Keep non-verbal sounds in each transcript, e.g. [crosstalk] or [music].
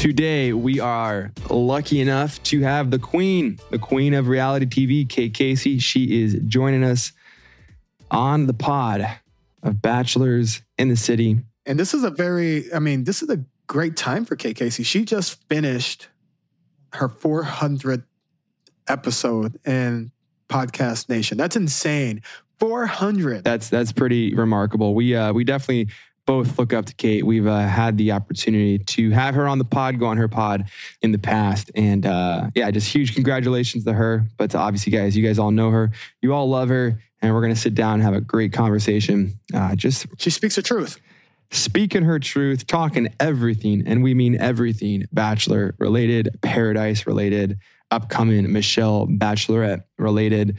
Today, we are lucky enough to have the queen, the queen of reality TV, Kate Casey. She is joining us on the pod of Bachelors in the City. And this is a very, I mean, this is a great time for Kate Casey. She just finished her 400th episode in Podcast Nation. That's insane. 400. That's that's pretty remarkable. We uh, we definitely both look up to Kate. We've uh, had the opportunity to have her on the pod, go on her pod in the past. And uh, yeah, just huge congratulations to her. But to obviously, guys, you guys all know her. You all love her. And we're going to sit down and have a great conversation. Uh, just she speaks the truth. Speaking her truth, talking everything, and we mean everything Bachelor related, Paradise related, upcoming Michelle Bachelorette related,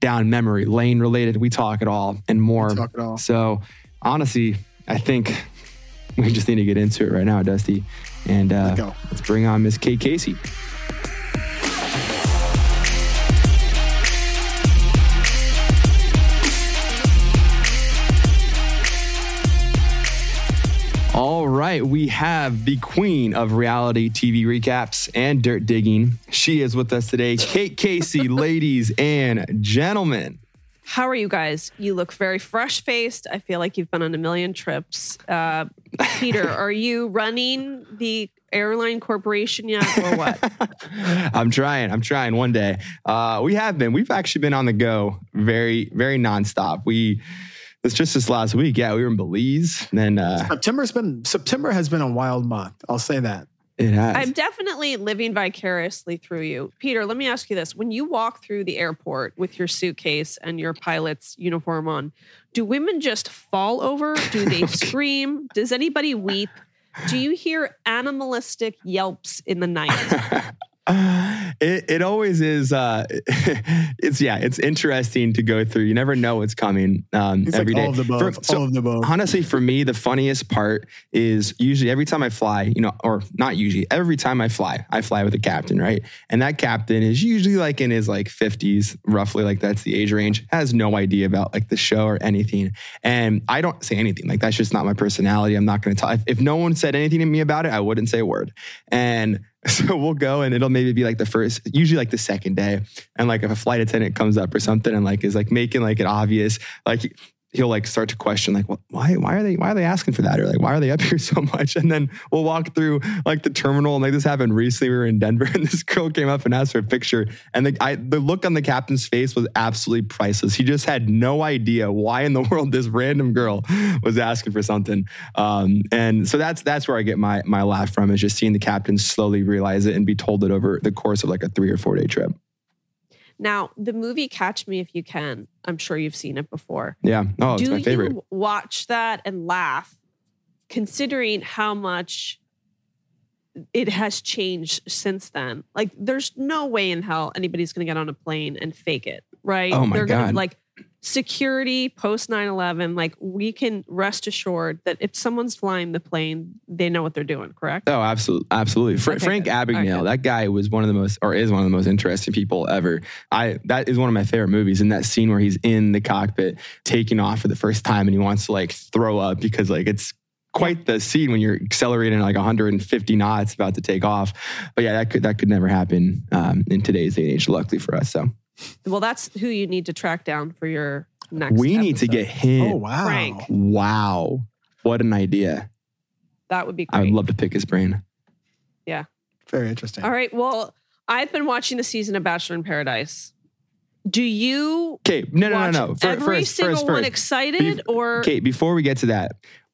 down memory lane related. We talk it all and more. We talk it all. So honestly, I think [laughs] we just need to get into it right now, Dusty. And uh, Let's go. let's bring on Miss Kate Casey. All right, we have the queen of reality TV recaps and dirt digging. She is with us today, Kate Casey, [laughs] ladies and gentlemen. How are you guys? You look very fresh faced. I feel like you've been on a million trips. Uh, Peter, [laughs] are you running the airline corporation yet or what? [laughs] I'm trying. I'm trying one day. Uh, we have been. We've actually been on the go very, very nonstop. We, it's just this last week. Yeah, we were in Belize. And Then uh, September's been September has been a wild month. I'll say that. It has. I'm definitely living vicariously through you. Peter, let me ask you this. When you walk through the airport with your suitcase and your pilot's uniform on, do women just fall over? Do they [laughs] scream? Does anybody weep? Do you hear animalistic yelps in the night? [laughs] it, it always is. Uh, [laughs] it's yeah. It's interesting to go through. You never know what's coming um, It's every like day. all of the above. For- so all of the above. honestly, for me, the funniest part is usually every time I fly, you know, or not usually, every time I fly, I fly with a captain, right? And that captain is usually like in his like 50s, roughly like that's the age range, has no idea about like the show or anything. And I don't say anything. Like that's just not my personality. I'm not going to talk. If, if no one said anything to me about it, I wouldn't say a word. And [laughs] so we'll go and it'll maybe be like the first, usually like the second day. And like if a flight attendant comes up or something and like is like making like it obvious, like he'll like start to question like "Wh- why why are they why are they asking for that? Or like why are they up [laughs] here so much? And then we'll walk through like the terminal and like this happened recently. We were in Denver [laughs] and this girl came up and asked for a picture. And the I, the look on the captain's face was absolutely priceless. He just had no idea why in the [laughs] world this random girl was asking for something. Um, and so that's that's where I get my my laugh from is just seeing the captain slowly realize it and be told it over the course of like a three or four day trip now, the movie Catch Me If You Can, I'm sure you've seen it before. yeah oh it's Do my favorite you watch that and laugh, considering how much it has changed since then? Like, there's no way in hell anybody's going to get on a plane and fake it, right? Oh my They're gonna God. like security post 9-11 like we can rest assured that if someone's flying the plane they know what they're doing correct Oh, absolutely, absolutely. Fra- Okay, Frank good. Abagnale, that guy was one of the most, or is one of the most interesting people ever. I that is one of my favorite movies. In that scene where he's in the cockpit taking off for the first time, and he wants to like throw up because like it's quite the scene when you're accelerating like 150 knots about to take off. But yeah, that could that could never happen um, in today's day and age. Luckily for us, so well that's who you need to track down for your next we need to get him. Oh wow. Frank. Wow, what an idea! that would be Great. I would love to pick his brain. Yeah. Very interesting. All right. Well, I've been watching the season of Bachelor in Paradise. Do you Okay, no, no, no, no. Fir- every first, single first, one first. excited or Kate, before we get to that,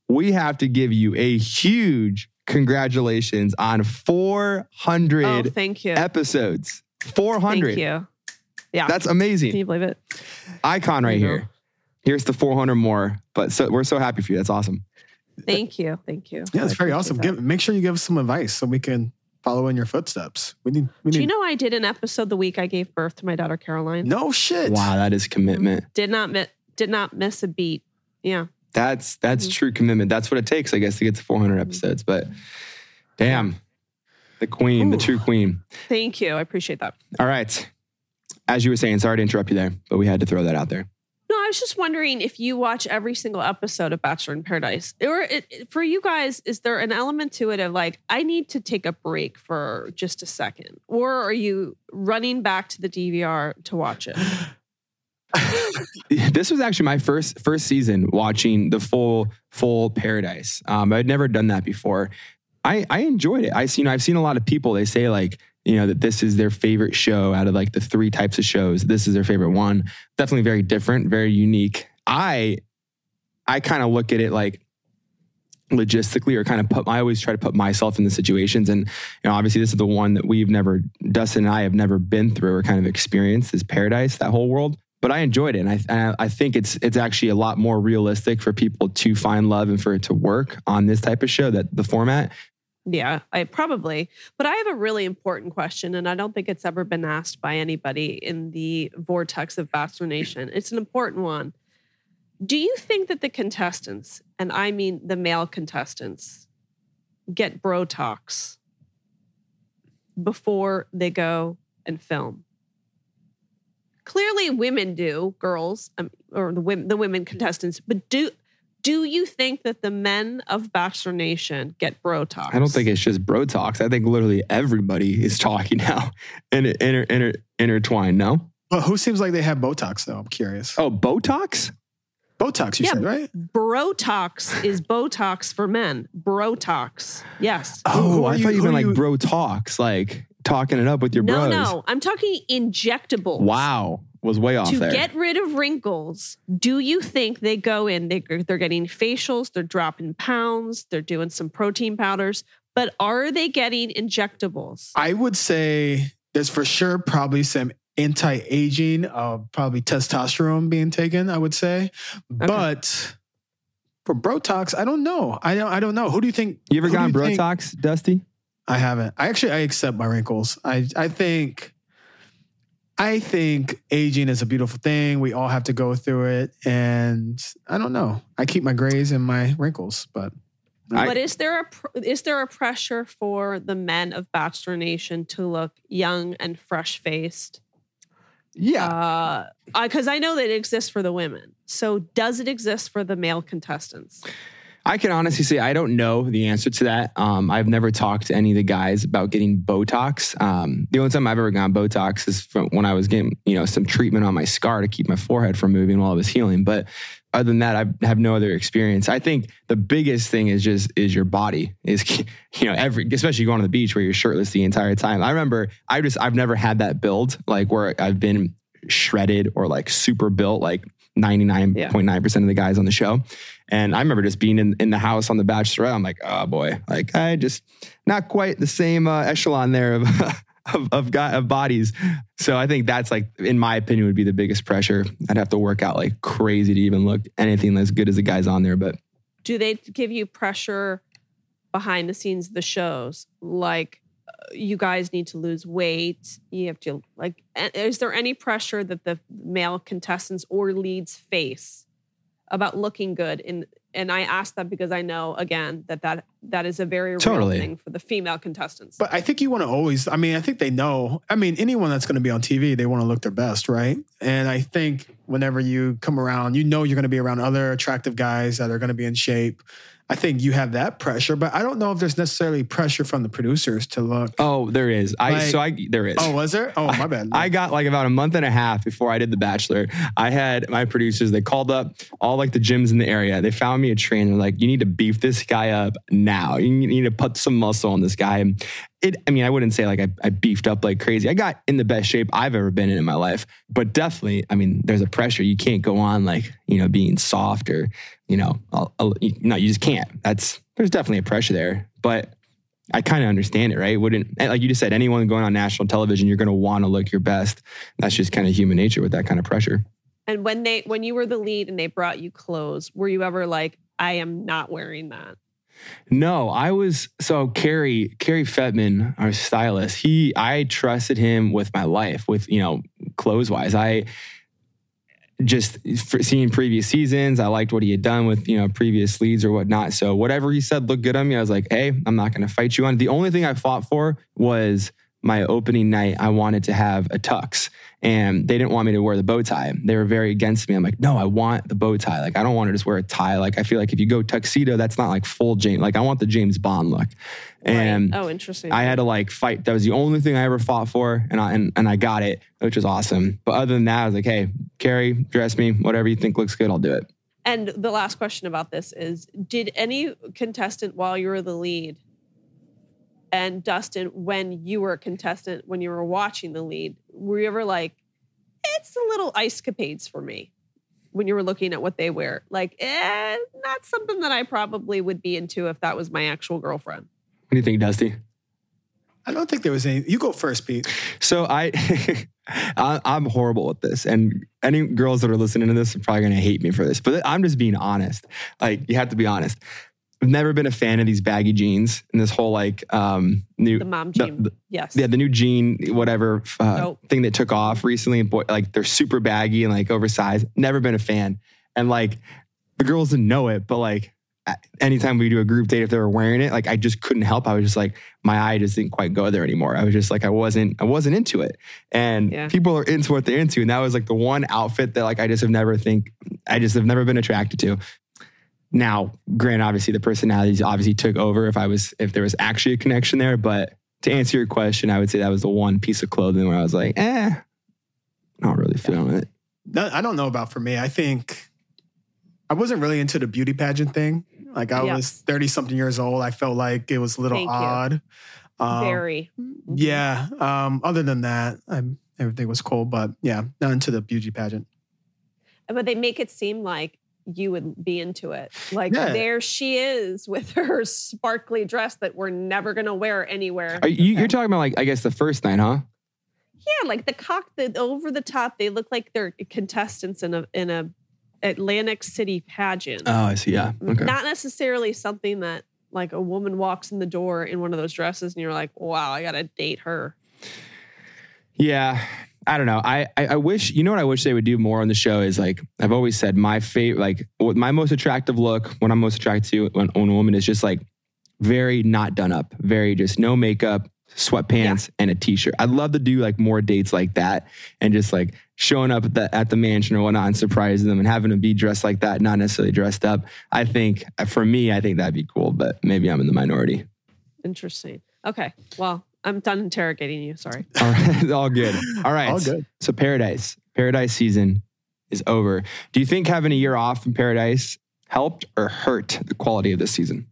we have to give you a huge congratulations on 400 oh, thank you. episodes. 400. Thank you. Yeah. That's amazing. Can amazing. you believe it? Icon right here. Here's the 400 more. But so we're so happy for you. That's awesome. Thank you. Thank you. Yeah, it's very awesome. that. Give, make sure you give us some advice so we can follow in your footsteps. We need. We need. Do you know I did an episode the week I gave birth to my daughter Caroline? no shit. Wow, that is commitment. Did not mi- did not miss a beat. Yeah. That's that's Mhm. true commitment. That's what it takes, I guess, to get to 400 episodes. But damn, the queen, the true queen. Thank you. I appreciate that. All right. As you were saying, sorry to interrupt you there, but we had to throw that out there. No, I was just wondering if you watch every single episode of Bachelor in Paradise, or it, for you guys, is there an element to it of like, I need to take a break for just a second, or are you running back to the DVR to watch it? [laughs] this was actually my first first season watching the full full Paradise. Um, I'd never done that before. I I enjoyed it. I seen I've seen a lot of people. They say like you know that this is their favorite show out of like the three types of shows. This is their favorite one. Definitely very different, very unique. I I kind of look at it like logistically or kind of put I always try to put myself in the situations and you know obviously this is the one that we've never Dustin and I have never been through or kind of experienced this paradise that whole world but I enjoyed it and I and I think it's it's actually a lot more realistic for people to find love and for it to work on this type of show that the format Yeah, I probably. But I have a really important question, and I don't think it's ever been asked by anybody in the vortex of Bachelor Nation. It's an important one. Do you think that the contestants, and I mean the male contestants, get Brotox before they go and film? Clearly, women do, girls, um, or the women, the women contestants. But do do you think that the men of Bachelor Nation get Brotox? I don't think it's just bro talks I think literally everybody is talking now [laughs] and inter, inter, intertwined no But who seems like they have Botox though? I'm curious. oh Botox Botox, you Yeah. said right? Brotox is [sighs] Botox for men. Brotox. Yes. Oh who I are thought you who meant are like bro talks like talking it up with your no, bros No, no. I'm talking injectables. wow was way off To there get rid of wrinkles, do you think they go in? They, they're getting facials, they're dropping pounds, they're doing some protein powders, but are they getting injectables? I would say there's for sure probably some anti-aging, uh, probably testosterone being taken. I would say, but for Botox, I don't know. I don't. I don't know. Who do you think? You ever who do gotten you think- Brotox, Dusty? I haven't. I actually I accept my wrinkles. I I think I think aging is a beautiful thing. We all have to go through it, and I don't know. I keep my grays and my wrinkles, but I- but is there a is there a pressure for the men of Bachelor Nation to look young and fresh faced? Yeah. Uh, because I know that it exists for the women. So does it exist for the male contestants? I can honestly say I don't know the answer to that. Um, I've never talked to any of the guys about getting Botox. Um, the only time I've ever gotten Botox is from when I was getting, you know, some treatment on my scar to keep my forehead from moving while I was healing. But other than that, I have no other experience. I think the biggest thing is just is your body is, [laughs] you know, every especially going to the beach where you're shirtless the entire time. I remember I just I've never had that build like where I've been shredded or like super built like 99.9% of the guys on the show. And I remember just being in, in the house on the Bachelorette. I'm like, oh boy, like I just not quite the same uh, echelon there of [laughs] of of, guy, of bodies. So I think that's like, in my opinion, would be the biggest pressure. I'd have to work out like crazy to even look anything as good as the guys on there. But Do they give you pressure behind the scenes the shows? Like uh, you guys need to lose weight. You have to like. Is there any pressure that the male contestants or leads face about looking good? In and I ask that because I know again that that that is a very real Totally. thing for the female contestants. But I think you want to always, I mean, I think they know. I mean, anyone that's going to be on TV, they want to look their best, right? And I think whenever you come around, you know you're going to be around other attractive guys that are going to be in shape. I think you have that pressure, but I don't know if there's necessarily pressure from the producers to look. oh, there is. I Like- so I there is. Oh, was there? Oh, my bad. I got like about a month and a half before I did The Bachelor. I had my producers, they called up all like the gyms in the area. They found me a trainer, like, you need to beef this guy up now. You need to put some muscle on this guy. It, I mean, I wouldn't say like I, I beefed up like crazy. I got in the best shape I've ever been in in my life, but definitely, I mean, there's a pressure. You can't go on like, you know, being soft or, you know, I'll, I'll- you, no, you just can't. That's, there's definitely a pressure there, but I kind of understand it, right? Wouldn't like you just said, anyone going on national television, you're going to want to look your best. That's just kind of human nature with that kind of pressure. And when they when you were the lead and they brought you clothes, were you ever like, I am not wearing that? No, I was so Cary Cary Fetman, our stylist. He, I trusted him with my life, with you know, clothes wise. I just seeing previous seasons, I liked what he had done with you know previous leads or whatnot. So whatever he said looked good on me. I was like, hey, I'm not going to fight you on. The only thing I fought for was my opening night, I wanted to have a tux and they didn't want me to wear the bow tie. They were very against me. I'm like, no, I want the bow tie. Like, I don't want to just wear a tie. Like, I feel like if you go tuxedo, that's not like full James. Like, I want the James Bond look. And right. oh, interesting. I had to like fight. That was the only thing I ever fought for, and I and, and I got it, which was awesome. But other than that, I was like, hey, Cary, dress me, whatever you think looks good, I'll do it. And the last question about this is: Did any contestant, while you were the lead, and Dustin, when you were a contestant, when you were watching the lead, were you ever like, it's a little ice capades for me when you were looking at what they wear? Like, eh, not something that I probably would be into if that was my actual girlfriend. What do you think, Dusty? I don't think there was any. You go first, Pete. So I, [laughs] I I'm horrible at this, and any girls that are listening to this are probably going to hate me for this. But I'm just being honest. Like you have to be honest. I've never been a fan of these baggy jeans and this whole like um new The mom jean. the- yes. yeah the new jean whatever uh, Nope. thing that took off recently and boy, like they're super baggy and like oversized never been a fan and like the girls didn't know it but like anytime we do a group date if they were wearing it like i just couldn't help i was just like my eye just didn't quite go there anymore i was just like i wasn't i wasn't into it and Yeah. people are into what they're into and that was like the one outfit that like i just have never think i just have never been attracted to now, Grant, obviously the personalities obviously took over if I was if there was actually a connection there. But to answer your question, I would say that was the one piece of clothing where I was like, eh, not really feeling it. No, I don't know about for me. I think I wasn't really into the beauty pageant thing. Like I Yeah. was 30 something years old. I felt like it was a little Thank odd. Um, Very. Yeah. Um, other than that, I'm, everything was cool. But yeah, not into the beauty pageant. But they make it seem like you would be into it. Like Yeah. there she is with [laughs] her sparkly dress that we're never to wear anywhere. Are you, you're talking about like I guess the first night, huh? Yeah, like the cock, the over the top. They look like they're contestants in a in a Atlantic City pageant. Oh, I see. Yeah. Okay. Not necessarily something that like a woman walks in the door in one of those dresses and you're like, wow, I gotta date her. Yeah. I don't know. I, I I wish you know what I wish they would do more on the show is like I've always said my favorite like my most attractive look when I'm most attracted to when, when a woman is just like very not done up, very just no makeup, sweatpants and a t-shirt. I'd love to do like more dates like that and just like showing up at the at the mansion or whatnot and surprising them and having them be dressed like that, not necessarily dressed up. I think for me, I think that'd be cool, but maybe I'm in the minority. Interesting. Okay. Well, I'm done interrogating you. Sorry. [laughs] All right, all good. All right. All good. So Paradise, Paradise season is over. Do you think having a year off in Paradise helped or hurt the quality of this season?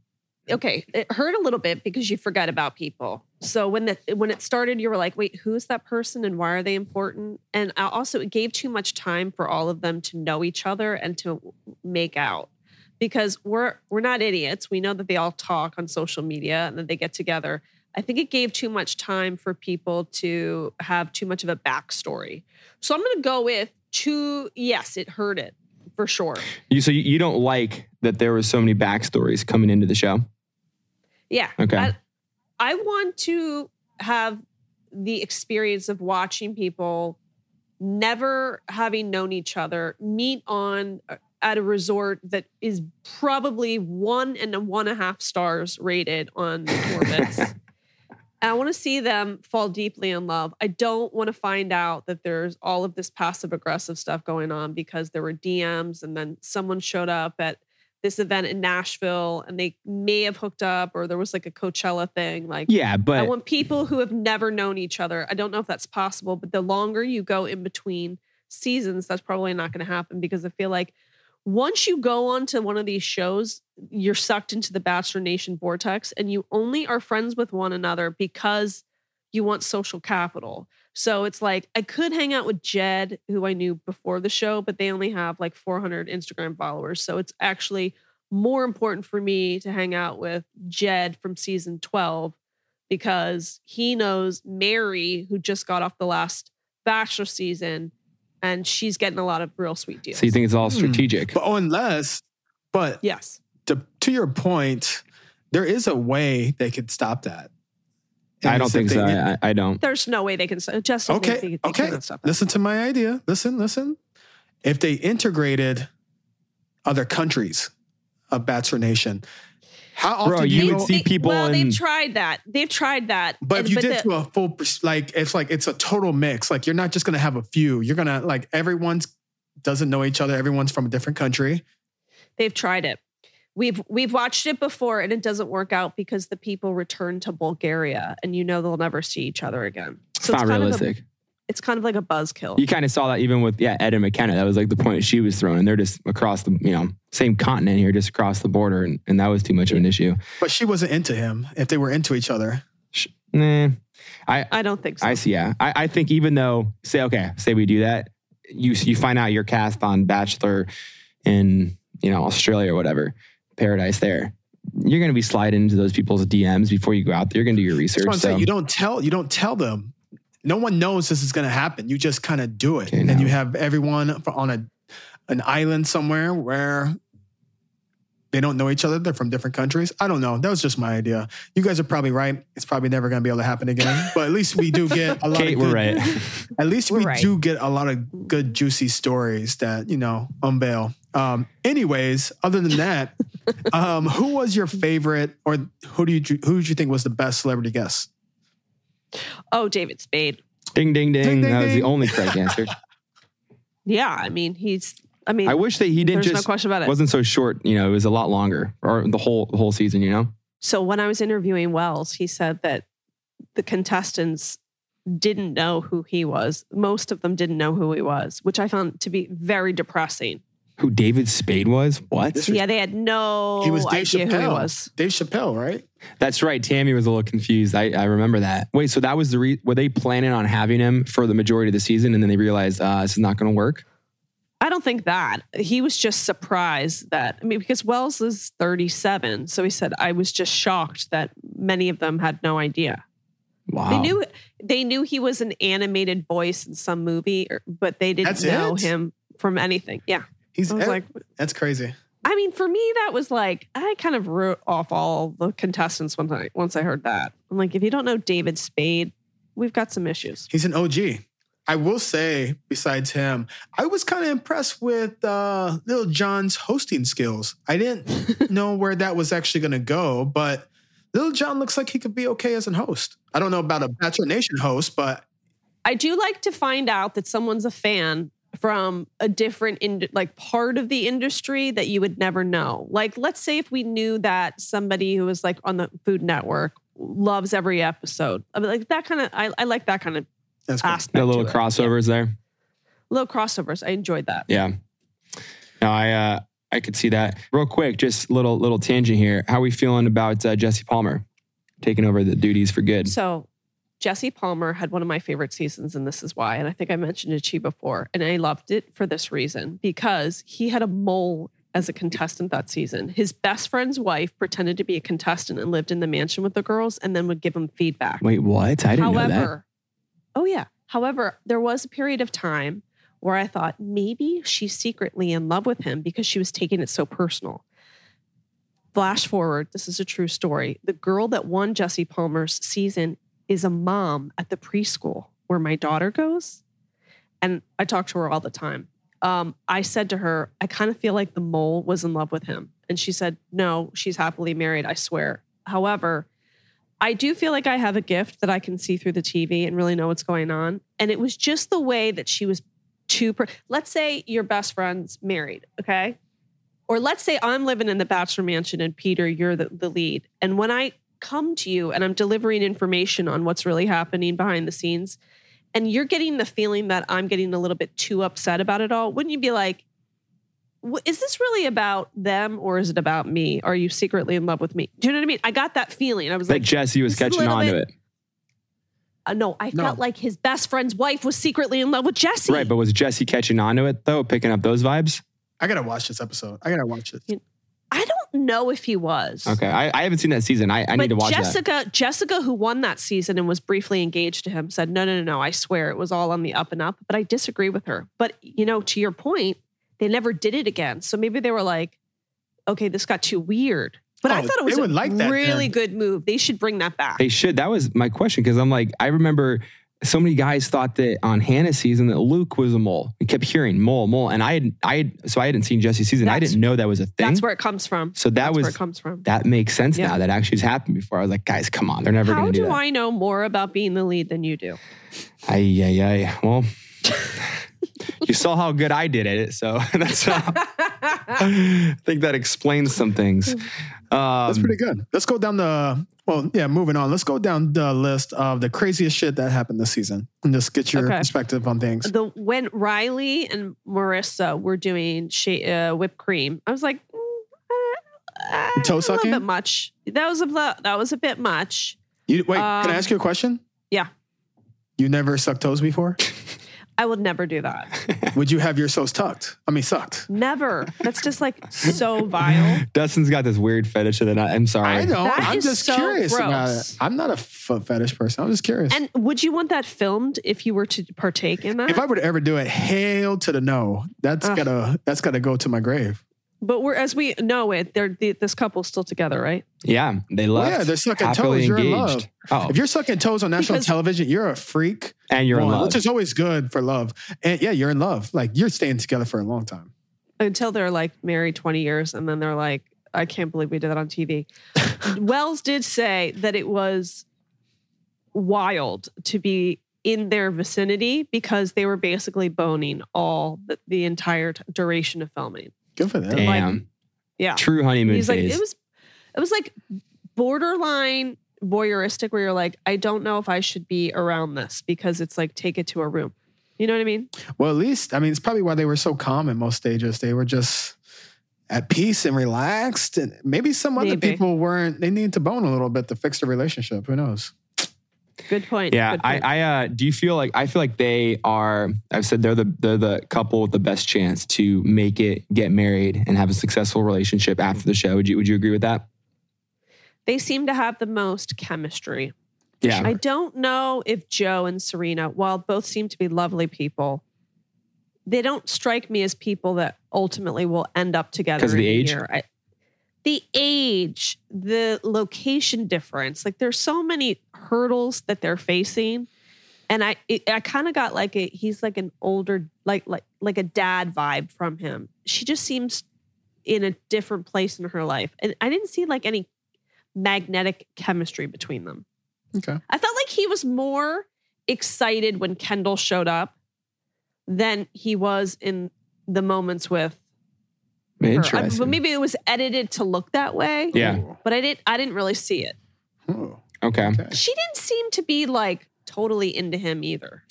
okay, it hurt a little bit because you forgot about people. So when the when it started, you were like, wait, who's that person and why are they important? And I also it gave too much time for all of them to know each other and to make out. Because we're we're not idiots. We know that they all talk on social media and that they get together. I think it gave too much time for people to have too much of a backstory. So I'm gonna go with two, yes, it hurt it for sure. You so you, don't like that there was so many backstories coming into the show? Yeah. Okay. I, I want to have the experience of watching people never having known each other meet on uh, at a resort that is probably one and a one and a half stars rated on [laughs] Orbitz. And I want to see them fall deeply in love. I don't want to find out that there's all of this passive aggressive stuff going on because there were DMs and then someone showed up at this event in Nashville and they may have hooked up or there was like a Coachella thing. Like, Yeah, but I want people who have never known each other. I don't know if that's possible, but the longer you go in between seasons, that's probably not going to happen because I feel like once you go on to one of these shows, you're sucked into the Bachelor Nation vortex and you only are friends with one another because you want social capital. So it's like I could hang out with Jed, who I knew before the show, but they only have like 400 Instagram followers. So it's actually more important for me to hang out with Jed from season 12 because he knows Mary, who just got off the last Bachelor season, and she's getting a lot of real sweet deals. so you think it's all Hmm. strategic? But unless, but yes. to, to your point, there is a way they could stop that. I don't think so. they- I, I don't. There's no way they can. Just Okay, They, they okay. stop that. Listen to my idea. Listen, listen. If they integrated other countries of Bachelor Nation, How often Bro, do you you would see They- people Well, they've tried that. They've tried that. but And- if you but did the- to a full like it's like it's a total mix. Like you're not just gonna have a few. You're gonna like everyone's doesn't know each other. Everyone's from a different country. they've tried it. We've we've watched it before and it doesn't work out because the people return to Bulgaria and you know they'll never see each other again. So It's not kind of a- realistic. It's kind of like a buzzkill. You kind of saw that even with yeah Ed and McKenna. That was like the point she was throwing. And they're just across the you know same continent here, just across the border, and, and that was too much of an issue. But she wasn't into him. If they were into each other, Sh- Nah, I I don't think so. I see. Yeah, I, I think even though say okay, say we do that, you you find out you're cast on Bachelor in you know Australia or whatever, Paradise there. You're going to be sliding into those people's DMs before you go out there. You're going to do your that's research. what I'm So saying. You don't tell. You don't tell them. No one knows this is gonna happen. You just kind of do it, Okay, and now- you have everyone on a an island somewhere where they don't know each other. They're from different countries. I don't know. That was just my idea. You guys are probably right. It's probably never going to be able to happen again. [laughs] But at least we do get a lot Kate, of we're good, right. [laughs] At least We're we right. do get a lot of good juicy stories that you know unveil. Um, anyways, other than that, [laughs] um, who was your favorite, or who do you who did you think was the best celebrity guest? Oh, David Spade. ding ding ding. Ding, ding, that was the only correct answer. [laughs] Yeah, I mean he's. I mean, I wish that he didn't there's just no question about it. wasn't so short. You know, it was a lot longer, or the whole the whole season. You know, So when I was interviewing Wells, he said that the contestants didn't know who he was. Most of them didn't know who he was, which I found to be very depressing. Who David Spade was? What? This- Yeah, they had no He was Dave idea who he Chappelle. was. Dave Chappelle, right? That's right. Tammy was a little confused. I, I remember that. Wait, so that was the re- were they planning on having him for the majority of the season, and then they realized uh, this is not going to work? I don't think that. He was just surprised that, I mean, because Wells is 37. So he said, I was just shocked that many of them had no idea. Wow. They knew they knew he was an animated voice in some movie, or, but they didn't That's know it? him from anything. Yeah. He's I was ev- like, that's crazy. I mean, for me, that was like I kind of wrote off all the contestants once I once I heard that. I'm like, if you don't know David Spade, we've got some issues. He's an OG. I will say, besides him, I was kind of impressed with uh, Lil Jon's hosting skills. I didn't [laughs] know where that was actually going to go, but Little John looks like he could be okay as a host. I don't know about a Bachelor Nation host, but I do like to find out that someone's a fan from a different in, like part of the industry that you would never know. Like let's say if we knew that somebody who was like on the Food Network loves every episode. I mean, like that kind of I, I like that kind of that's good. aspect. the little to it. crossovers there. Little crossovers. I enjoyed that. Yeah. No, I uh, I could see that. Real quick, just little little tangent here. How we feeling about uh, Jesse Palmer taking over the duties for good? So Jesse Palmer had one of my favorite seasons, and this is why. And I think I mentioned it to you before. And I loved it for this reason because he had a mole as a contestant that season. His best friend's wife pretended to be a contestant and lived in the mansion with the girls and then would give him feedback. Wait, what? I didn't know that. Oh yeah. However, there was a period of time where I thought maybe she's secretly in love with him because she was taking it so personal. Flash forward, this is a true story. The girl that won Jesse Palmer's season is a mom at the preschool where my daughter goes. And I talk to her all the time. Um, I said to her, I kind of feel like the mole was in love with him. And she said, No, she's happily married, I swear. However, I do feel like I have a gift that I can see through the TV and really know what's going on. And it was just the way that she was too. Per- let's say your best friend's married, okay? Or let's say I'm living in the bachelor mansion and Peter, you're the, the lead. And when I come to you and I'm delivering information on what's really happening behind the scenes, and you're getting the feeling that I'm getting a little bit too upset about it all, wouldn't you be like, is this really about them or is it about me? Are you secretly in love with me? Do you know what I mean? I got that feeling. I was That like, Jesse was this is a catching little on to it. uh, no, I No. felt like his best friend's wife was secretly in love with Jesse. Right, but was Jesse catching on to it though, picking up those vibes? I gotta watch this episode. I gotta watch this. I don't know if he was. Okay, I, I haven't seen that season. I, I need to watch that. Jessica, Jessica, who won that season and was briefly engaged to him, said, "No, no, no, no. I swear it was all on the up and up." But I disagree with her. But you know, to your point, they never did it again. So maybe they were like, "Okay, this got too weird." But I Oh, thought it was a like that really then. good move. They should bring that back. They should. That was my question because I'm like, I remember so many guys thought that on Hannah's season that Luke was a mole. We kept hearing mole, mole, and I had, I had, so I hadn't seen Jesse's season. I didn't know that was a thing. That's where it comes from. so that That's where was it comes from. that makes sense Yeah. now. That actually has happened before. I was like, guys, come on, they're never How going to do How do that. I know more about being the lead than you do? Ay, yeah yeah Well, [laughs] you saw how good I did at it, so [laughs] that's. [laughs] I think that explains some things. Um, That's pretty good. Let's go down the well, yeah, moving on. Let's go down the list of the craziest shit that happened this season and just get your Okay. perspective on things. the when Riley and Maurissa were doing sh- uh, whipped cream, I was like, mm, uh, Toe a little bit much. That was a blo- that was a bit much. You wait, can I Um, ask you a question? yeah. You never sucked toes before? [laughs] I would never do that. [laughs] Would you have your toes tucked? I mean, sucked. Never. That's just like so vile. Dustin's got this weird fetish of the nut. I'm sorry. I know. That I'm is just so curious about it. I'm not a foot fetish person. I'm just curious. And would you want that filmed if you were to partake in that? if I were to ever do it, hail to the no. That's Ugh. gotta that's gotta go to my grave. But we're as we know it, they're the, this couple's still together, right? Yeah, they Well, left. Oh, yeah, they're sucking toes. You're in love. Oh, If you're sucking toes on national Because- television, you're a freak. and you're in love. which is always good for love. And yeah, you're in love. Like you're staying together for a long time. Until they're like married 20 years and then they're like, I can't believe we did that on TV. [laughs] Wells did say that it was wild to be in their vicinity because they were basically boning all the, the entire t- duration of filming. Good for them. Damn. Yeah. True honeymoon He's like, it was, it was like borderline voyeuristic where you're like, I don't know if I should be around this because it's like, take it to a room. You know what I mean? Well, at least I mean it's probably why they were so calm in most stages. They were just at peace and relaxed. And maybe some other Maybe. people weren't. They needed to bone a little bit to fix the relationship. Who knows? Good point. yeah, Good I, point. I uh, do you feel like I feel like they are. I've said they're the they're the couple with the best chance to make it, get married, and have a successful relationship after the show. Would you Would you agree with that? they seem to have the most chemistry. Yeah, I don't know if Joe and Serena, while both seem to be lovely people, they don't strike me as people that ultimately will end up together. 'Cause of the age? year. I, the age, the location difference, like there's so many hurdles that they're facing, and I, it, I kind of got like a he's like an older, like like like a dad vibe from him. She just seems in a different place in her life, and I didn't see like any magnetic chemistry between them. Okay. I felt like he was more excited when Kendall showed up than he was in the moments with her. I- interesting. but maybe it was edited to look that way. Yeah. But I didn't I didn't really see it. Ooh. okay. Okay. She didn't seem to be like totally into him either.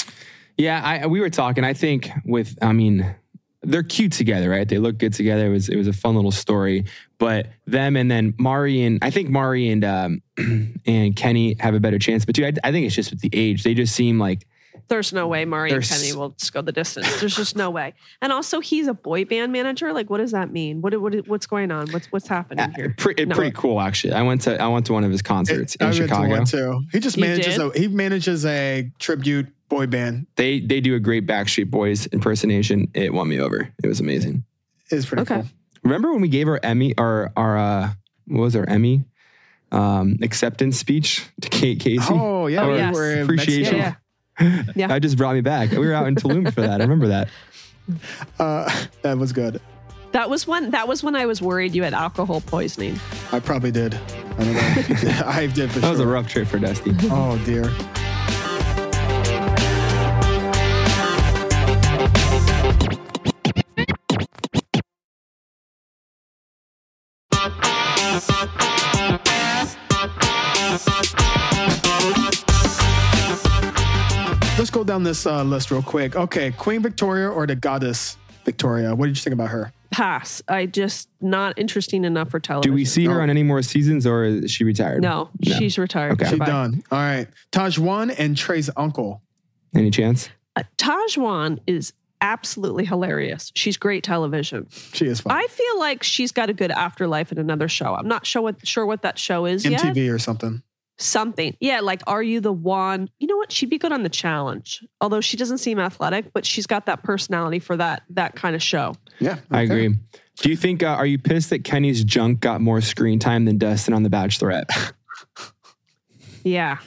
Yeah, I, we were talking. I think with, I mean, they're cute together, right? They look good together. It was it was a fun little story. But them and then Mari and I think Mari and um, [clears throat] and Kenny have a better chance. But dude, I, I think it's just with the age. They just seem like There's no way Mari and There's- Kenny will just go the distance. There's just no way. And also, he's a boy band manager. Like, what does that mean? What, what what's going on? What's what's happening uh, here? pretty No. pretty cool. Actually, I went to I went to one of his concerts I in went to Chicago. one too. He just manages a he manages a tribute boy band. They they do a great Backstreet Boys impersonation. It won me over. It was amazing. It's pretty Okay. cool. Remember when we gave our Emmy our our uh, what was our Emmy um, acceptance speech to Kate Casey? Oh yeah, Oh, yes. Appreciation. Mexico. Yeah. Yeah. That just brought me back. We were out in Tulum for that. I remember that. Uh, that was good. That was when that was when I was worried you had alcohol poisoning. I probably did. I don't know. [laughs] I did for That was a rough trip for Dusty. oh dear. Let's go down this uh, list real quick. Okay, Queen Victoria or the Goddess Victoria? What did you think about her? Pass. I just not interesting enough for television. Do we see her on any more seasons or is she retired? No, No. she's retired. Okay. She Goodbye. done. All right. Tahzjuan and Trey's uncle. Any chance? Uh, Tahzjuan is absolutely hilarious. She's great television. She is fine. I feel like she's got a good afterlife in another show. I'm not sure what sure what that show is yet. MTV or something. Something. Yeah, like Are You the One? You know what? She'd be good on the challenge. Although she doesn't seem athletic, but she's got that personality for that that kind of show. Yeah. I agree. Do you think, uh, are you pissed that Kenny's junk got more screen time than Dustin on The Bachelorette? [laughs] Yeah.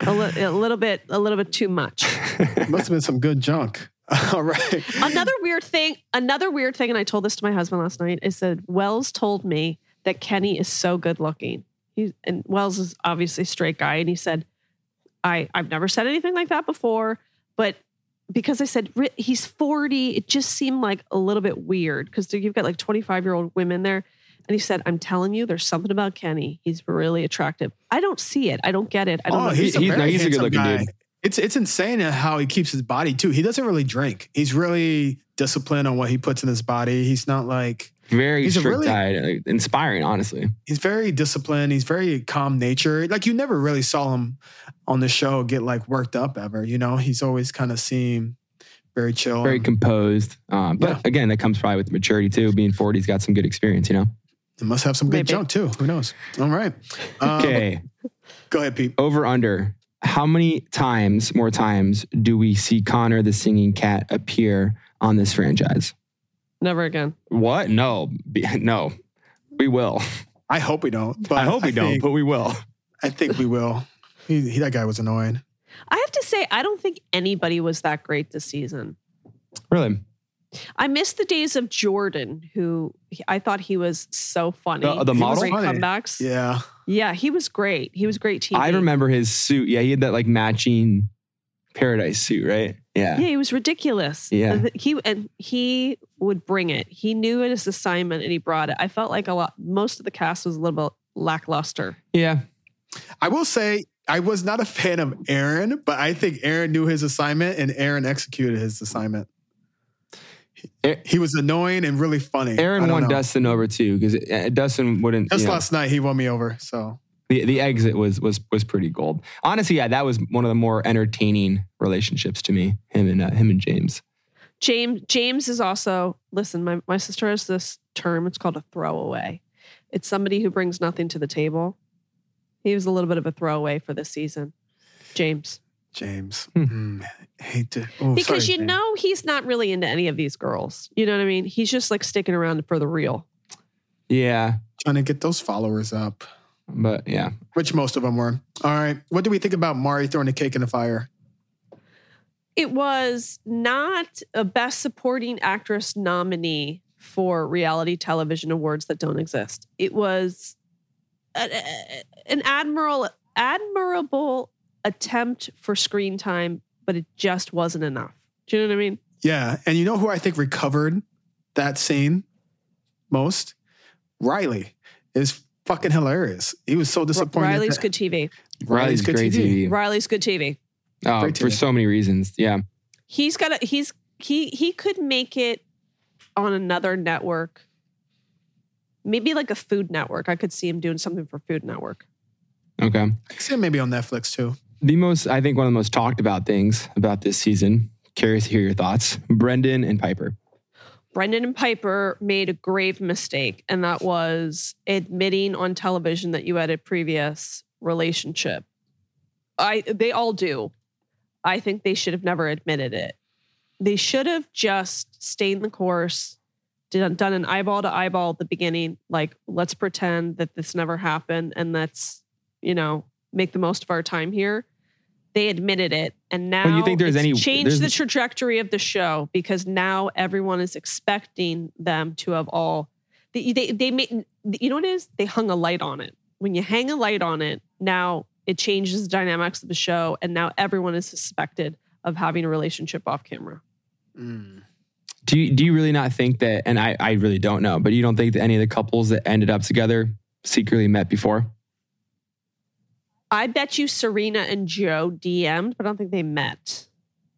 a, li- a little bit, a little bit too much. [laughs] Must have been some good junk. [laughs] All right. another weird thing, another weird thing, and I told this to my husband last night, is that Wells told me that Kenny is so good looking. He's and Wells is obviously a straight guy, and he said, I, I've never said anything like that before, but because I said he's 40, it just seemed like a little bit weird because you've got like 25 year old women there. And he said, I'm telling you, there's something about Kenny. He's really attractive. I don't see it. I don't get it. I don't oh, know. he's, a he's- very he's a handsome good-looking guy. dude. It's it's insane how he keeps his body too. He doesn't really drink. He's really disciplined on what he puts in his body. He's not like Very He's strict really- diet, like, inspiring, honestly. he's very disciplined. He's very calm natured. Like you never really saw him on the show get like worked up ever. You know, he's always kind of seemed very chill. Very and composed. Um, but Yeah. again, that comes probably with maturity too. Being 40, he's got some good experience, you know? he must have some good Maybe. junk too. Who knows? All right. Um, Okay. Go ahead, Pete. Over under. How many times, more times, do we see Connor the singing cat appear on this franchise? Never again. What? No. Be- [laughs] No. We will. I hope we don't. But I hope we don't, think- but we will. I think we will. He, he, that guy was annoying. I have to say, I don't think anybody was that great this season. Really? I miss the days of Jordan, who he- I thought he was so funny. The- the He model? great Funny. comebacks. Yeah. Yeah. he was great. He was great TV. I remember his suit. Yeah, he had that like matching paradise suit, right? Yeah. Yeah, he was ridiculous. Yeah. He and he would bring it. He knew it his assignment and he brought it. I felt like a lot. Most of the cast was a little bit lackluster. Yeah. I will say I was not a fan of Aaron, but I think Aaron knew his assignment and Aaron executed his assignment. A- He was annoying and really funny. Aaron won know. Dustin over too because uh, Dustin wouldn't. Just you know, last night he won me over. So the the exit was was was pretty gold. Honestly, yeah, that was one of the more entertaining relationships to me. Him and uh, him and James. James James is also listen. My my sister has this term. It's called a throwaway. It's somebody who brings nothing to the table. He was a little bit of a throwaway for this season. James. James, Hmm. mm, hate to oh, because sorry, you James. know he's not really into any of these girls. You know what I mean? He's just like sticking around for the real. Yeah, trying to get those followers up, but yeah, which most of them were. All right, what do we think about Mari throwing a cake in the fire? It was not a best supporting actress nominee for reality television awards that don't exist. It was a- a- an admiral admirable attempt for screen time, but it just wasn't enough. Do you know what I mean? Yeah, and you know who I think recovered that scene most? Riley is fucking hilarious. He was so disappointed. Riley's that- good TV. Riley's good great TV. TV. Riley's good TV. Oh, Great for TV. so many reasons. Yeah, He's got a he's he he could make it on another network. Maybe like a food network. I could see him doing something for Food Network. okay. I can see him maybe on Netflix too. The most, I think, one of the most talked about things about this season. Curious to hear your thoughts. Brendan and Pieper. Brendan and Pieper made a grave mistake, and that was admitting on television that you had a previous relationship. I they all do. I think they should have never admitted it. They should have just stayed the course, done, done an eyeball to eyeball at the beginning. Like, let's pretend that this never happened, and let's, you know, make the most of our time here. They admitted it, and now you think there's it's any- changed there's- the trajectory of the show because now everyone is expecting them to have all they they, they made you know what it is they hung a light on it when you hang a light on it now it changes the dynamics of the show and now everyone is suspected of having a relationship off camera Mm. Do you, do you really not think that, and I, I really don't know, but you don't think that any of the couples that ended up together secretly met before? I bet you serena and joe dm'd but i don't think they met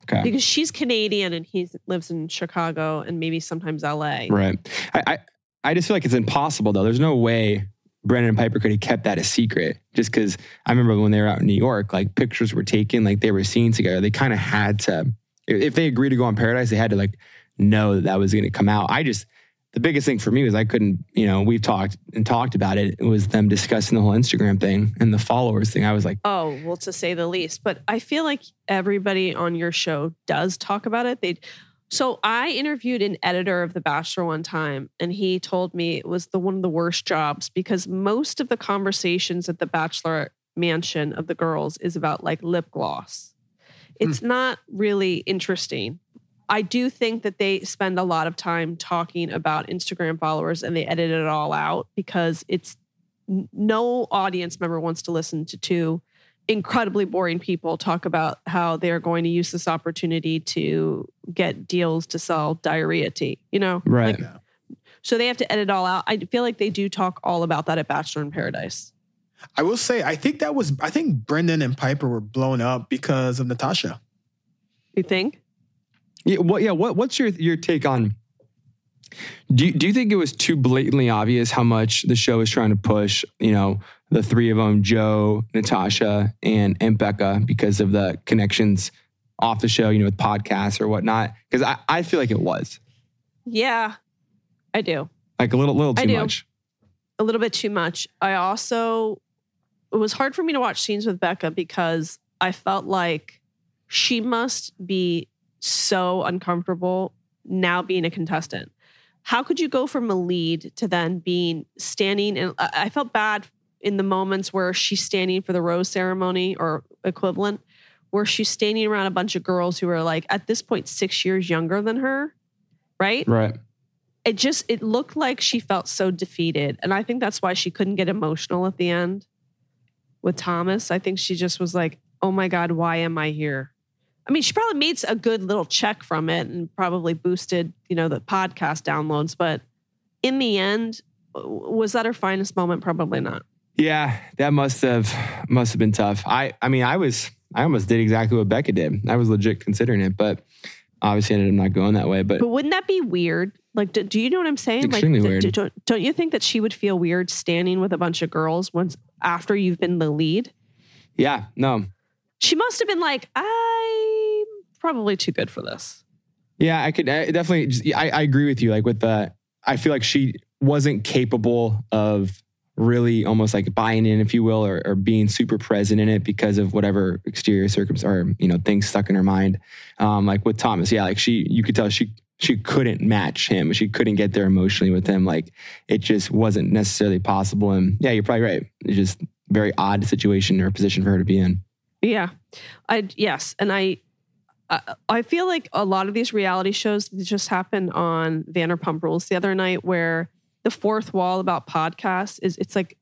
Okay. because she's canadian and he lives in chicago and maybe sometimes la Right. I, I, I just feel like it's impossible though. There's no way Brendan and Pieper could have kept that a secret just because I remember when they were out in New York, like pictures were taken, like they were seen together. They kind of had to, if if they agreed to go on Paradise, they had to like know that that was going to come out. I just, the biggest thing for me was I couldn't, you know, we've talked and talked about it. It was them discussing the whole Instagram thing and the followers thing. I was like, Oh, well, to say the least. But I feel like everybody on your show does talk about it. They so I interviewed an editor of The Bachelor one time, and he told me it was the one of the worst jobs because most of the conversations at The Bachelor mansion of the girls is about like lip gloss. It's hmm. not really interesting. I do think that they spend a lot of time talking about Instagram followers and they edit it all out because it's no audience member wants to listen to two incredibly boring people talk about how they're going to use this opportunity to get deals to sell diarrhea tea, you know? Right. Like, so they have to edit all out. I feel like they do talk all about that at Bachelor in Paradise. I will say, I think that was, I think Brendan and Pieper were blown up because of Natasha. You think? Yeah, what yeah, what what's your your take on do you, do you think it was too blatantly obvious how much the show is trying to push, you know, the three of them, Joe, Natasha, and and Becca because of the connections off the show, you know, with podcasts or whatnot? Because I, I feel like it was. Yeah, I do. Like a little little too much. a little bit too much. I also it was hard for me to watch scenes with Becca because I felt like she must be so uncomfortable now being a contestant. How could you go from a lead to then being standing and I felt bad in the moments where she's standing for the rose ceremony or equivalent where she's standing around a bunch of girls who are like at this point 6 years younger than her, right? Right. it just it looked like she felt so defeated and i think that's why she couldn't get emotional at the end with thomas i think she just was like oh my god why am i here i mean she probably made a good little check from it and probably boosted you know the podcast downloads but in the end was that her finest moment probably not Yeah, that must have must have been tough. I I mean, I was I almost did exactly what Becca did. I was legit considering it, but obviously ended up not going that way. But but wouldn't that be weird like do, do you know what i'm saying Extremely like weird. d- don't, don't you think that she would feel weird standing with a bunch of girls once after you've been the lead yeah, no. She must have been like, I'm probably too good for this. Yeah, I could I definitely. I, I agree with you. Like with the, I feel like she wasn't capable of really almost like buying in, if you will, or, or being super present in it because of whatever exterior circumstance or you know things stuck in her mind. Um, like with Thomas, yeah, like she, you could tell she she couldn't match him. She couldn't get there emotionally with him. Like it just wasn't necessarily possible. And yeah, you're probably right. It's just very odd situation or position for her to be in. Yeah, I yes, and I, I, I feel like a lot of these reality shows just happened on Vanderpump Rules the other night, where the fourth wall about podcasts is it's like